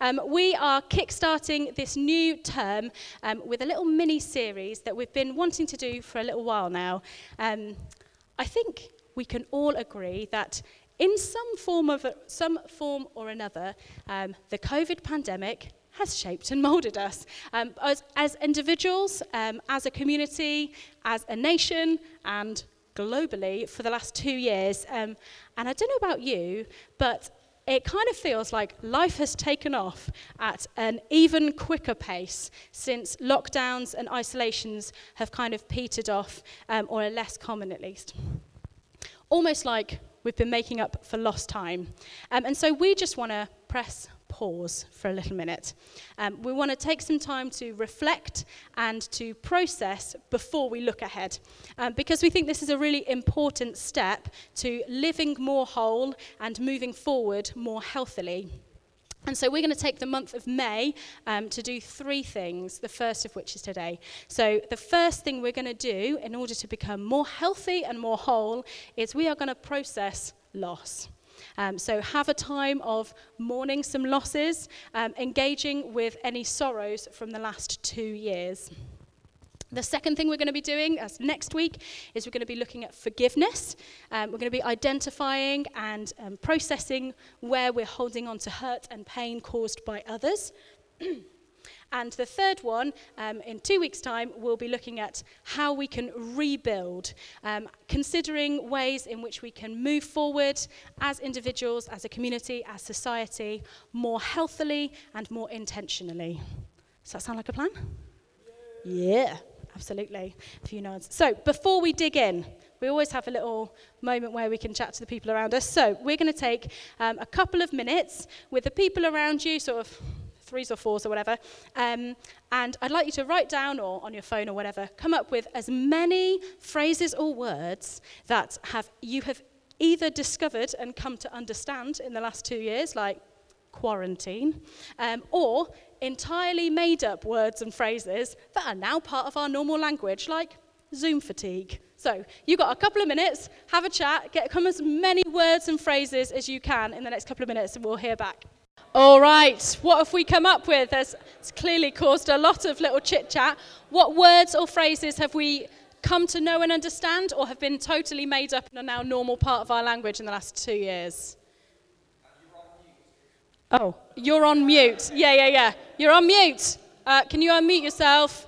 Um, we are kickstarting this new term um, with a little mini series that we've been wanting to do for a little while now. Um, I think we can all agree that in some form, of, some form or another, um, the COVID pandemic has shaped and molded us um, as, as, individuals, um, as a community, as a nation, and globally for the last two years. Um, and I don't know about you, but it kind of feels like life has taken off at an even quicker pace since lockdowns and isolations have kind of petered off, um, or are less common at least. Almost like we've been making up for lost time. Um, and so we just want to press pause for a little minute. Um, we want to take some time to reflect and to process before we look ahead, um, because we think this is a really important step to living more whole and moving forward more healthily. And so we're going to take the month of May um, to do three things, the first of which is today. So the first thing we're going to do in order to become more healthy and more whole is we are going to process loss. Um, so have a time of mourning some losses, um, engaging with any sorrows from the last two years. The second thing we're going to be doing as next week is we're going to be looking at forgiveness. Um, we're going to be identifying and um, processing where we're holding on to hurt and pain caused by others. And the third one, um, in two weeks' time, we'll be looking at how we can rebuild, um, considering ways in which we can move forward as individuals, as a community, as society, more healthily and more intentionally. Does that sound like a plan? Yeah, absolutely. A few nods. So before we dig in, we always have a little moment where we can chat to the people around us. So we're going to take um, a couple of minutes with the people around you, sort of threes or fours or whatever. Um, and I'd like you to write down or on your phone or whatever, come up with as many phrases or words that have you have either discovered and come to understand in the last two years, like quarantine, um, or entirely made up words and phrases that are now part of our normal language, like Zoom fatigue. So you've got a couple of minutes, have a chat, get come as many words and phrases as you can in the next couple of minutes, and we'll hear back. All right, what have we come up with? There's, it's clearly caused a lot of little chit chat. What words or phrases have we come to know and understand, or have been totally made up and are now normal part of our language in the last two years? Oh, you're on mute. Yeah, yeah, yeah. You're on mute. Uh, can you unmute yourself?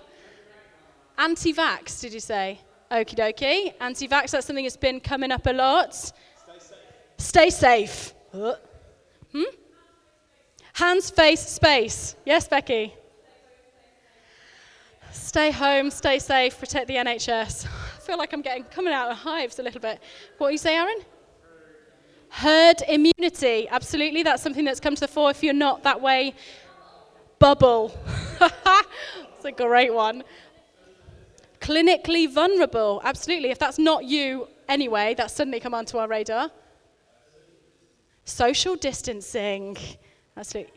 Anti vax, did you say? Okie dokie. Anti vax, that's something that's been coming up a lot. Stay safe. Stay safe. Uh, hmm? Hands, face, space. Yes, Becky? Stay home, stay safe, protect the NHS. I feel like I'm getting coming out of hives a little bit. What do you say, Aaron? Herd immunity. Absolutely, that's something that's come to the fore if you're not that way. Bubble. That's a great one. Clinically vulnerable. Absolutely. If that's not you anyway, that's suddenly come onto our radar. Social distancing. Absolutely.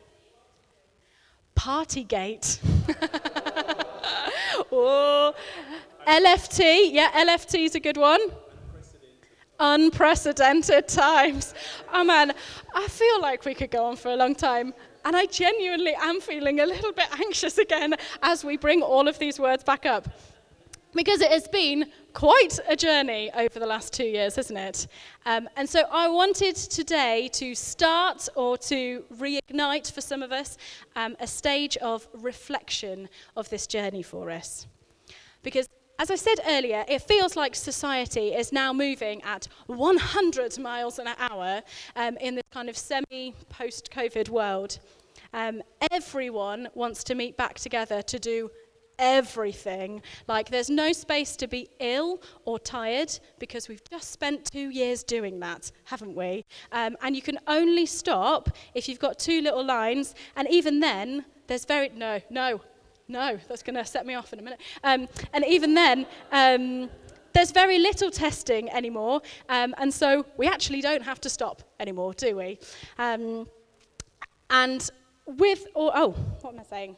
Partygate. oh, LFT. Yeah, LFT is a good one. Unprecedented times. Oh man, I feel like we could go on for a long time. And I genuinely am feeling a little bit anxious again as we bring all of these words back up. Because it has been quite a journey over the last two years, hasn't it? Um, and so I wanted today to start or to reignite for some of us um, a stage of reflection of this journey for us. Because as I said earlier, it feels like society is now moving at 100 miles an hour um, in this kind of semi post COVID world. Um, everyone wants to meet back together to do everything. Like, there's no space to be ill or tired because we've just spent two years doing that, haven't we? Um, and you can only stop if you've got two little lines. And even then, there's very, no, no, no, that's going to set me off in a minute. Um, and even then, um, there's very little testing anymore. Um, and so we actually don't have to stop anymore, do we? Um, and with, or, oh, what am I saying?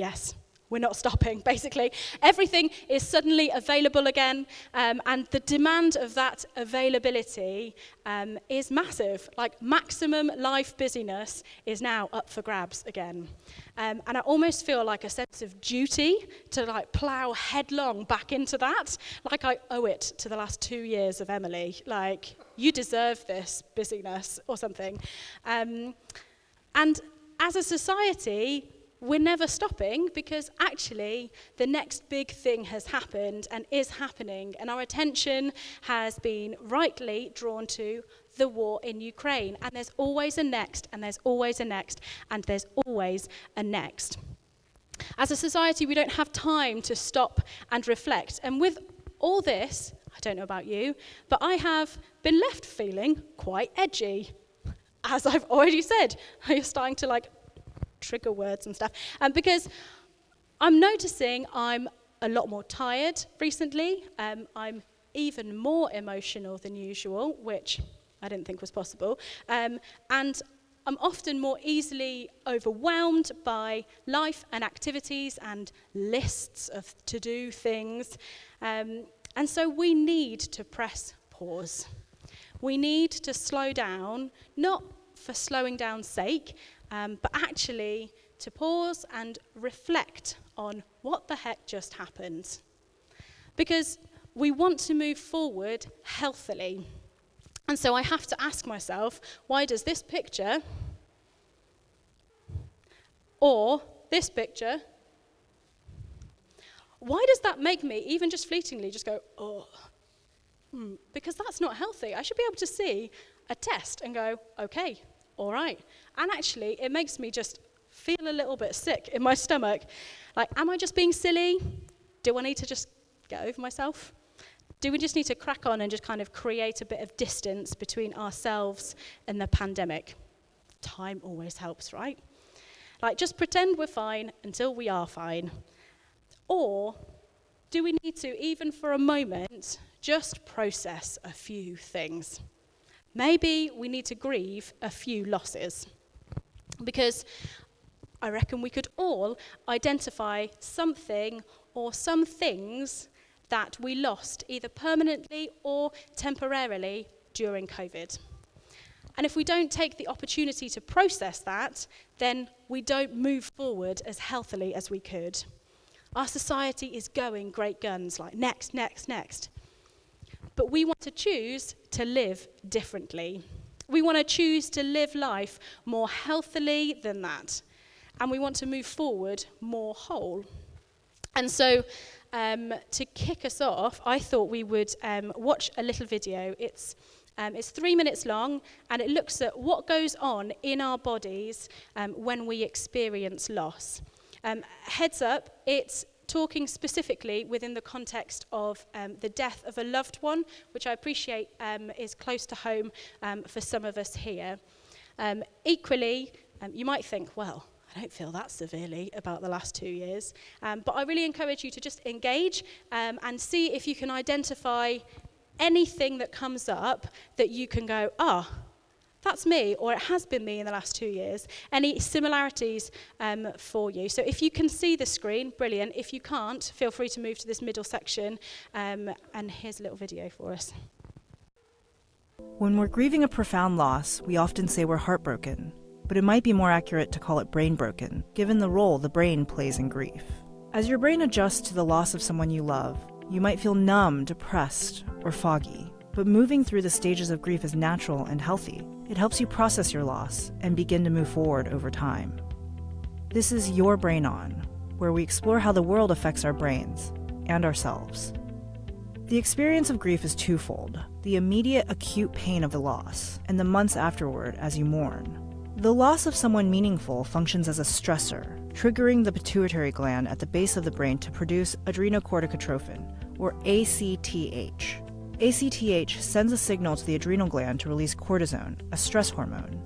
Yes, we're not stopping, basically. Everything is suddenly available again, um, and the demand of that availability um, is massive. Like, maximum life busyness is now up for grabs again. Um, and I almost feel like a sense of duty to like plow headlong back into that, like I owe it to the last two years of Emily. Like, you deserve this busyness or something. Um, and as a society, we're never stopping because actually the next big thing has happened and is happening, and our attention has been rightly drawn to the war in Ukraine. And there's always a next, and there's always a next, and there's always a next. As a society, we don't have time to stop and reflect. And with all this, I don't know about you, but I have been left feeling quite edgy. As I've already said, you're starting to like trigger words and stuff. Um, because I'm noticing I'm a lot more tired recently. Um, I'm even more emotional than usual, which I didn't think was possible. Um, and I'm often more easily overwhelmed by life and activities and lists of to do things. Um, and so we need to press pause. We need to slow down, not for slowing down's sake, um, but actually to pause and reflect on what the heck just happened. Because we want to move forward healthily. And so I have to ask myself why does this picture or this picture, why does that make me, even just fleetingly, just go, oh? Hmm, because that's not healthy. I should be able to see a test and go, okay, all right. And actually, it makes me just feel a little bit sick in my stomach. Like, am I just being silly? Do I need to just get over myself? Do we just need to crack on and just kind of create a bit of distance between ourselves and the pandemic? Time always helps, right? Like, just pretend we're fine until we are fine. Or do we need to, even for a moment, just process a few things? Maybe we need to grieve a few losses. Because I reckon we could all identify something or some things that we lost either permanently or temporarily during COVID. And if we don't take the opportunity to process that, then we don't move forward as healthily as we could. Our society is going great guns, like next, next, next. But we want to choose to live differently. We want to choose to live life more healthily than that. And we want to move forward more whole. And so, um, to kick us off, I thought we would um, watch a little video. It's, um, it's three minutes long, and it looks at what goes on in our bodies um, when we experience loss. Um, heads up, it's talking specifically within the context of um, the death of a loved one, which I appreciate um, is close to home um, for some of us here. Um, equally, um, you might think, well, I don't feel that severely about the last two years. Um, but I really encourage you to just engage and see if you can identify anything that comes up that you can go, ah, oh, that's me, or it has been me in the last two years. Any similarities um, for you? So if you can see the screen, brilliant. If you can't, feel free to move to this middle section. Um, and here's a little video for us. When we're grieving a profound loss, we often say we're heartbroken, but it might be more accurate to call it brain broken, given the role the brain plays in grief. As your brain adjusts to the loss of someone you love, you might feel numb, depressed, or foggy. But moving through the stages of grief is natural and healthy. It helps you process your loss and begin to move forward over time. This is Your Brain On, where we explore how the world affects our brains and ourselves. The experience of grief is twofold the immediate acute pain of the loss, and the months afterward as you mourn. The loss of someone meaningful functions as a stressor, triggering the pituitary gland at the base of the brain to produce adrenocorticotrophin, or ACTH, ACTH sends a signal to the adrenal gland to release cortisone, a stress hormone.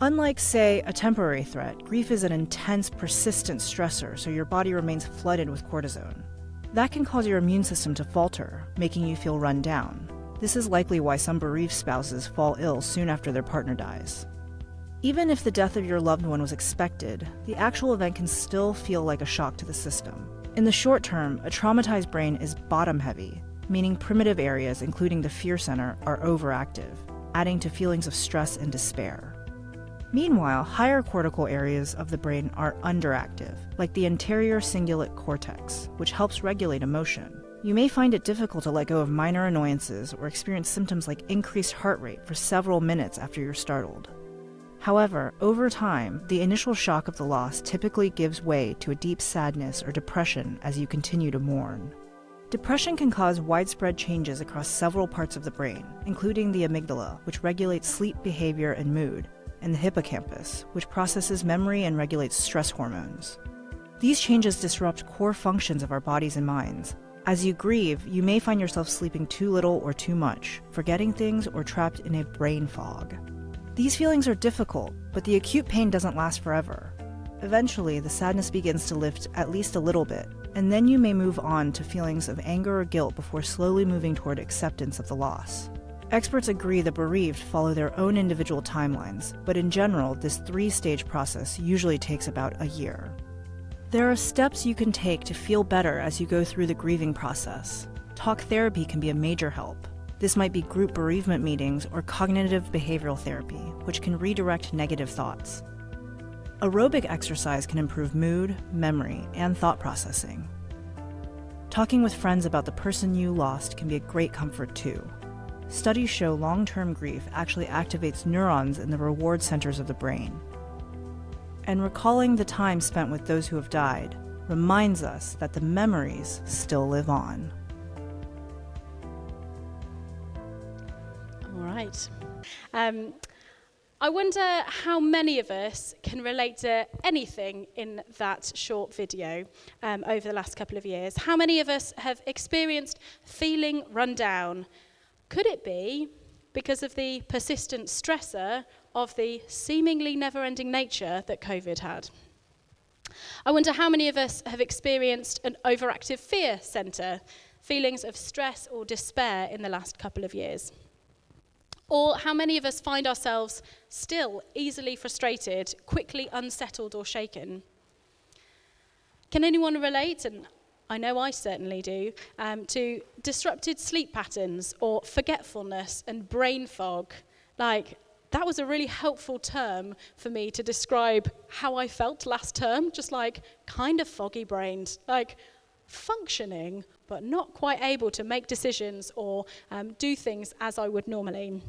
Unlike, say, a temporary threat, grief is an intense, persistent stressor, so your body remains flooded with cortisone. That can cause your immune system to falter, making you feel run down. This is likely why some bereaved spouses fall ill soon after their partner dies. Even if the death of your loved one was expected, the actual event can still feel like a shock to the system. In the short term, a traumatized brain is bottom heavy, meaning primitive areas, including the fear center, are overactive, adding to feelings of stress and despair. Meanwhile, higher cortical areas of the brain are underactive, like the anterior cingulate cortex, which helps regulate emotion. You may find it difficult to let go of minor annoyances or experience symptoms like increased heart rate for several minutes after you're startled. However, over time, the initial shock of the loss typically gives way to a deep sadness or depression as you continue to mourn. Depression can cause widespread changes across several parts of the brain, including the amygdala, which regulates sleep behavior and mood, and the hippocampus, which processes memory and regulates stress hormones. These changes disrupt core functions of our bodies and minds. As you grieve, you may find yourself sleeping too little or too much, forgetting things, or trapped in a brain fog. These feelings are difficult, but the acute pain doesn't last forever. Eventually, the sadness begins to lift at least a little bit, and then you may move on to feelings of anger or guilt before slowly moving toward acceptance of the loss. Experts agree the bereaved follow their own individual timelines, but in general, this three stage process usually takes about a year. There are steps you can take to feel better as you go through the grieving process. Talk therapy can be a major help. This might be group bereavement meetings or cognitive behavioral therapy, which can redirect negative thoughts. Aerobic exercise can improve mood, memory, and thought processing. Talking with friends about the person you lost can be a great comfort too. Studies show long term grief actually activates neurons in the reward centers of the brain. And recalling the time spent with those who have died reminds us that the memories still live on. All right. Um, I wonder how many of us can relate to anything in that short video um, over the last couple of years. How many of us have experienced feeling run down? Could it be because of the persistent stressor of the seemingly never ending nature that COVID had? I wonder how many of us have experienced an overactive fear centre, feelings of stress or despair in the last couple of years. Or how many of us find ourselves still easily frustrated, quickly unsettled or shaken? Can anyone relate, and I know I certainly do, um, to disrupted sleep patterns or forgetfulness and brain fog? Like, that was a really helpful term for me to describe how I felt last term, just like kind of foggy brained, like functioning, but not quite able to make decisions or um, do things as I would normally.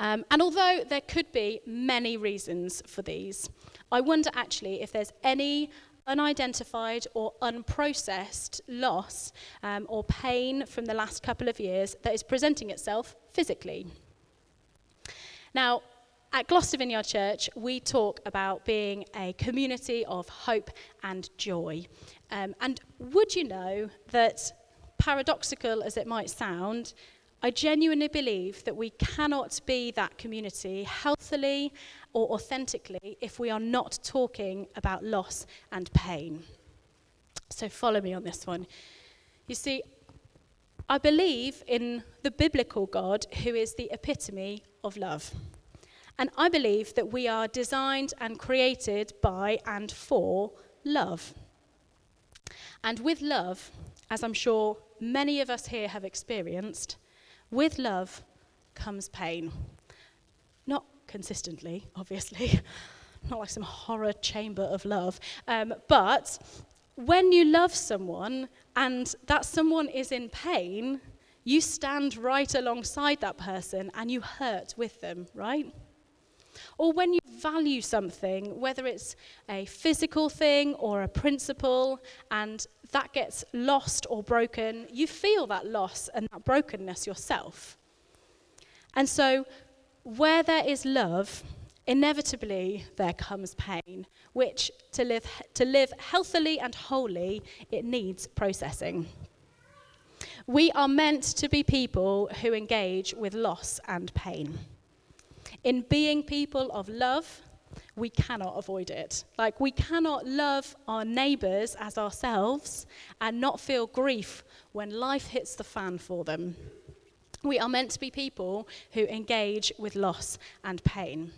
Um, and although there could be many reasons for these, I wonder actually if there's any unidentified or unprocessed loss um, or pain from the last couple of years that is presenting itself physically. Now, at Gloucester Vineyard Church, we talk about being a community of hope and joy. Um, and would you know that, paradoxical as it might sound, I genuinely believe that we cannot be that community healthily or authentically if we are not talking about loss and pain. So follow me on this one. You see, I believe in the biblical God who is the epitome of love. And I believe that we are designed and created by and for love. And with love, as I'm sure many of us here have experienced, with love comes pain. Not consistently, obviously, not like some horror chamber of love, um, but when you love someone and that someone is in pain, you stand right alongside that person and you hurt with them, right? Or when you value something, whether it's a physical thing or a principle, and that gets lost or broken, you feel that loss and that brokenness yourself. And so, where there is love, inevitably there comes pain, which to live, to live healthily and wholly, it needs processing. We are meant to be people who engage with loss and pain. In being people of love, we cannot avoid it. Like, we cannot love our neighbours as ourselves and not feel grief when life hits the fan for them. We are meant to be people who engage with loss and pain.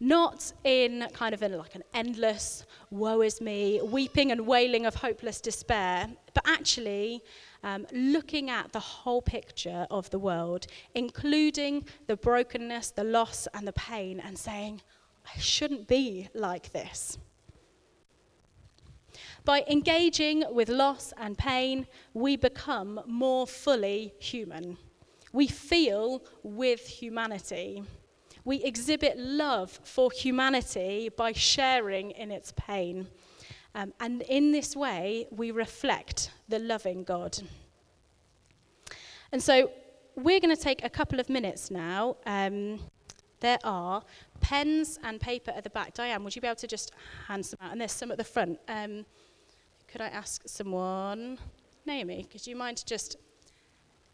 Not in kind of in like an endless woe is me, weeping and wailing of hopeless despair, but actually um, looking at the whole picture of the world, including the brokenness, the loss, and the pain, and saying, I shouldn't be like this. By engaging with loss and pain, we become more fully human. We feel with humanity. We exhibit love for humanity by sharing in its pain. Um, and in this way, we reflect the loving God. And so we're going to take a couple of minutes now. Um, there are pens and paper at the back. Diane, would you be able to just hand some out? And there's some at the front. Um, could I ask someone? Naomi, could you mind just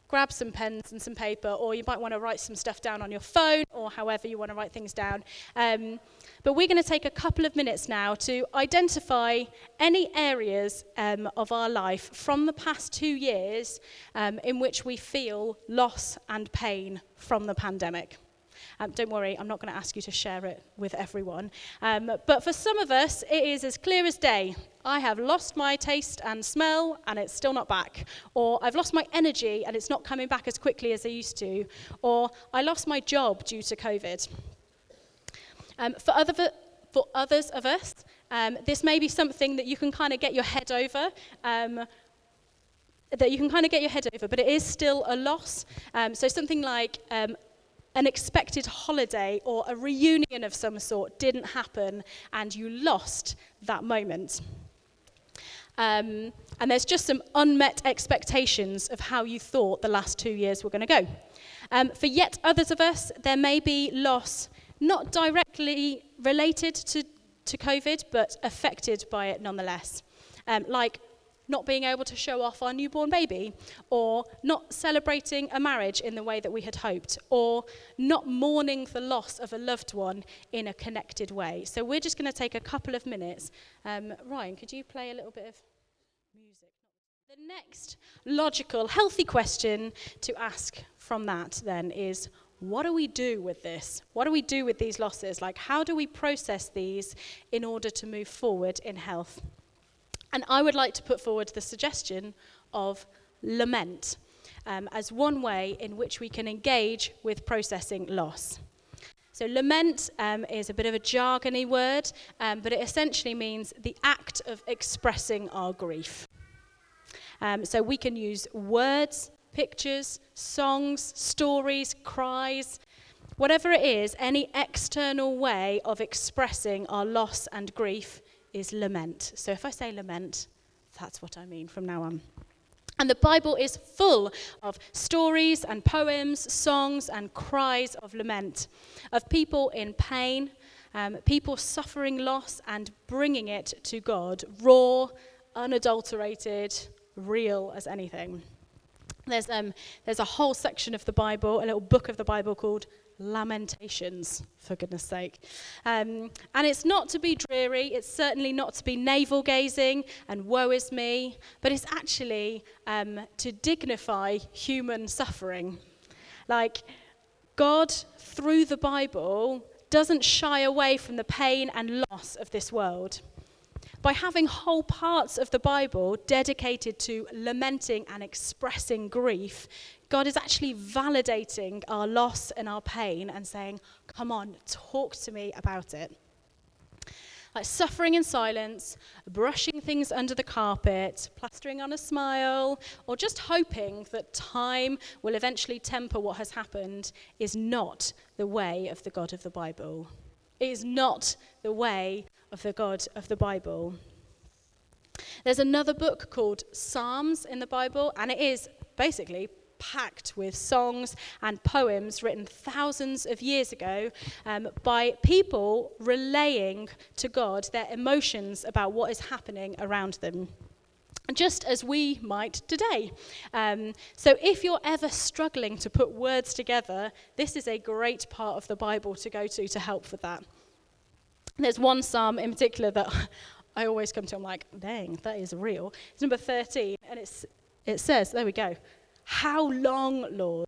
grab some pens and some paper, or you might want to write some stuff down on your phone, or however you want to write things down. Um, but we're going to take a couple of minutes now to identify any areas um, of our life from the past two years um, in which we feel loss and pain from the pandemic. Um, don't worry, I'm not going to ask you to share it with everyone. Um, but for some of us, it is as clear as day. I have lost my taste and smell, and it's still not back. Or I've lost my energy, and it's not coming back as quickly as I used to. Or I lost my job due to COVID. Um, for, other, for others of us, um, this may be something that you can kind of get your head over um, that you can kind of get your head over, but it is still a loss. Um, so something like um, an expected holiday or a reunion of some sort didn't happen and you lost that moment. Um, and there's just some unmet expectations of how you thought the last two years were going to go. Um, for yet others of us, there may be loss not directly related to, to COVID, but affected by it nonetheless. Um, like not being able to show off our newborn baby, or not celebrating a marriage in the way that we had hoped, or not mourning the loss of a loved one in a connected way. So we're just going to take a couple of minutes. Um, Ryan, could you play a little bit of music? The next logical, healthy question to ask from that then is what do we do with this? What do we do with these losses? Like, how do we process these in order to move forward in health? And I would like to put forward the suggestion of lament um, as one way in which we can engage with processing loss. So, lament um, is a bit of a jargony word, um, but it essentially means the act of expressing our grief. Um, so, we can use words, pictures, songs, stories, cries, whatever it is, any external way of expressing our loss and grief is lament. So if I say lament, that's what I mean from now on. And the Bible is full of stories and poems, songs and cries of lament, of people in pain, um, people suffering loss and bringing it to God, raw, unadulterated, real as anything. There's, um, there's a whole section of the Bible, a little book of the Bible called Lamentations, for goodness sake. Um, and it's not to be dreary, it's certainly not to be navel gazing and woe is me, but it's actually um, to dignify human suffering. Like, God, through the Bible, doesn't shy away from the pain and loss of this world by having whole parts of the Bible dedicated to lamenting and expressing grief, God is actually validating our loss and our pain and saying, Come on, talk to me about it. Like suffering in silence, brushing things under the carpet, plastering on a smile, or just hoping that time will eventually temper what has happened is not the way of the God of the Bible. It is not the way of the God of the Bible. There's another book called Psalms in the Bible, and it is basically packed with songs and poems written thousands of years ago um, by people relaying to God their emotions about what is happening around them. Just as we might today. Um, so, if you're ever struggling to put words together, this is a great part of the Bible to go to to help with that. There's one psalm in particular that I always come to, I'm like, dang, that is real. It's number 13, and it's, it says, there we go, How long, Lord,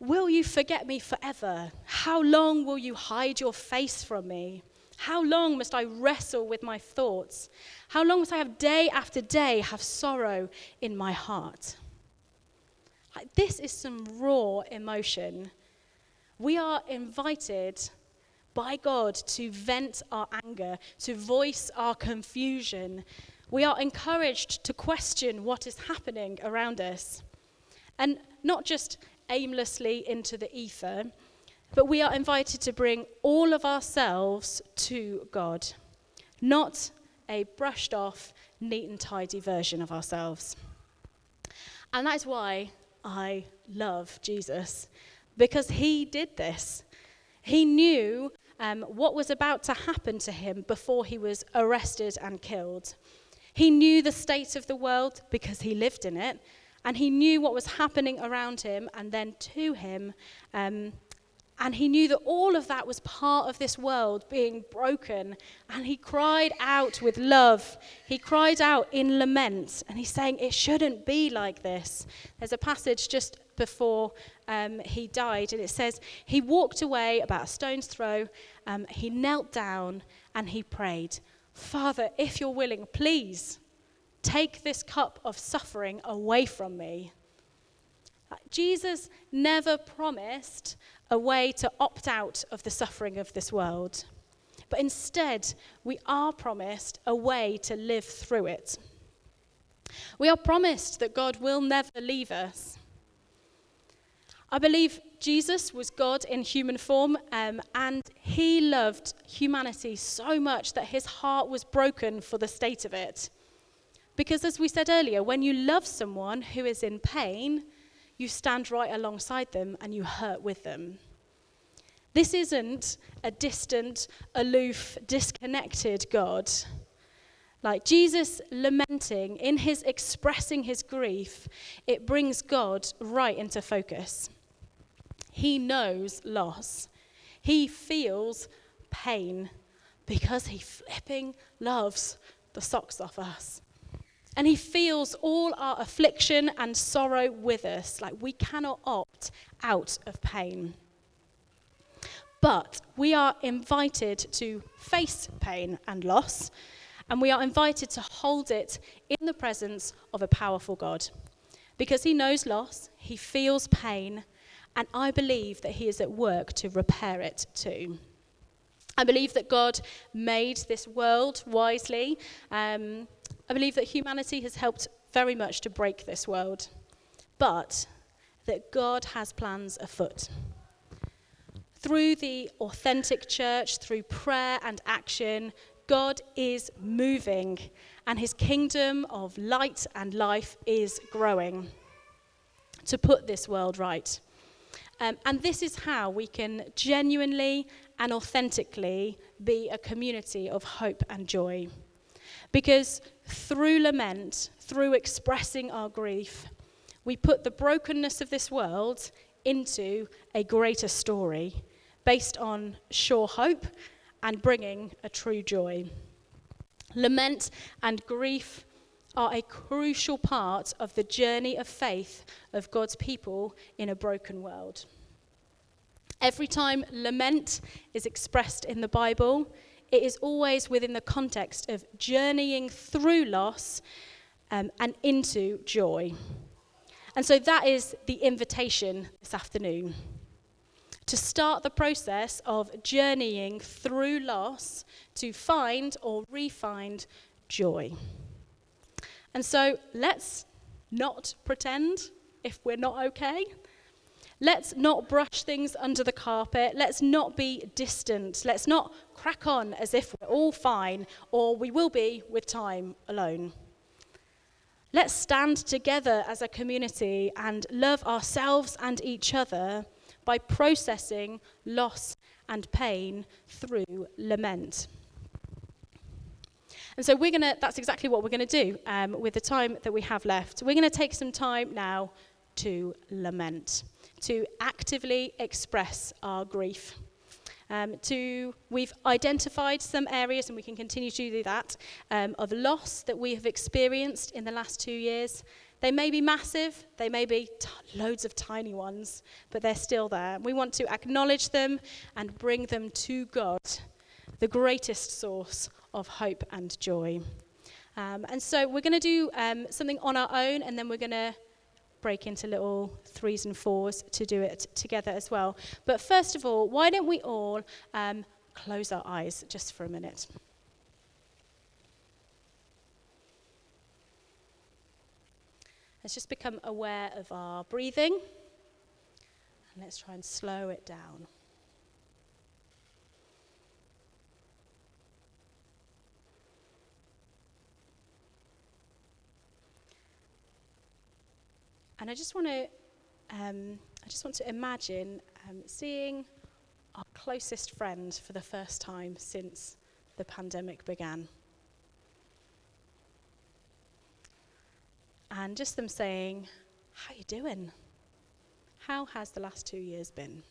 Will you forget me forever? How long will you hide your face from me? How long must I wrestle with my thoughts? How long must I have day after day have sorrow in my heart? Like, this is some raw emotion. We are invited by God to vent our anger, to voice our confusion. We are encouraged to question what is happening around us. And not just aimlessly into the ether, but we are invited to bring all of ourselves to God, not a brushed off, neat and tidy version of ourselves. And that is why I love Jesus, because he did this. He knew um, what was about to happen to him before he was arrested and killed. He knew the state of the world because he lived in it, and he knew what was happening around him and then to him. Um, and he knew that all of that was part of this world being broken. And he cried out with love. He cried out in lament. And he's saying, It shouldn't be like this. There's a passage just before um, he died, and it says, He walked away about a stone's throw. Um, he knelt down and he prayed, Father, if you're willing, please Take this cup of suffering away from me. Jesus never promised a way to opt out of the suffering of this world, but instead, we are promised a way to live through it. We are promised that God will never leave us. I believe Jesus was God in human form, um, and he loved humanity so much that his heart was broken for the state of it. Because as we said earlier, when you love someone who is in pain, you stand right alongside them and you hurt with them. This isn't a distant, aloof, disconnected God. Like Jesus lamenting, in his expressing his grief, it brings God right into focus. He knows loss, he feels pain because he flipping loves the socks off us. And he feels all our affliction and sorrow with us. Like we cannot opt out of pain. But we are invited to face pain and loss, and we are invited to hold it in the presence of a powerful God. Because he knows loss, he feels pain, and I believe that he is at work to repair it too. I believe that God made this world wisely. Um, I believe that humanity has helped very much to break this world, but that God has plans afoot. Through the authentic church, through prayer and action, God is moving, and his kingdom of light and life is growing to put this world right. Um, and this is how we can genuinely and authentically be a community of hope and joy. Because through lament, through expressing our grief, we put the brokenness of this world into a greater story based on sure hope and bringing a true joy. Lament and grief are a crucial part of the journey of faith of God's people in a broken world. Every time lament is expressed in the Bible, it is always within the context of journeying through loss um, and into joy. And so that is the invitation this afternoon to start the process of journeying through loss to find or re-find joy. And so let's not pretend if we're not okay. Let's not brush things under the carpet. Let's not be distant. Let's not crack on as if we're all fine, or we will be with time alone. Let's stand together as a community and love ourselves and each other by processing loss and pain through lament. And so we're going to, that's exactly what we're going to do um, with the time that we have left. We're going to take some time now to lament to actively express our grief. Um, to, we've identified some areas, and we can continue to do that, um, of loss that we have experienced in the last two years, They may be massive, they may be t- loads of tiny ones, but they're still there. We want to acknowledge them and bring them to God, the greatest source of hope and joy. Um, and so we're going to do um, something on our own, and then we're going to break into little threes and fours to do it together as well. But first of all, why don't we all um, close our eyes just for a minute? Let's just become aware of our breathing. And let's try and slow it down. And I just want to, um, I just want to imagine um, seeing our closest friend for the first time since the pandemic began. And just them saying, "How you doing? How has the last two years been?"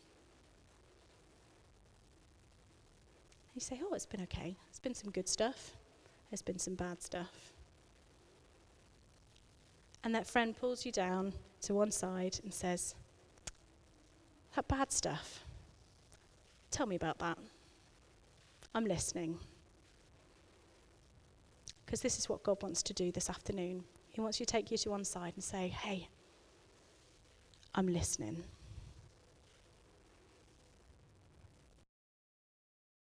you say, "Oh, it's been okay. It's been some good stuff. There's been some bad stuff." And that friend pulls you down to one side and says, That bad stuff, tell me about that. I'm listening. Because this is what God wants to do this afternoon. He wants you to take you to one side and say, Hey, I'm listening.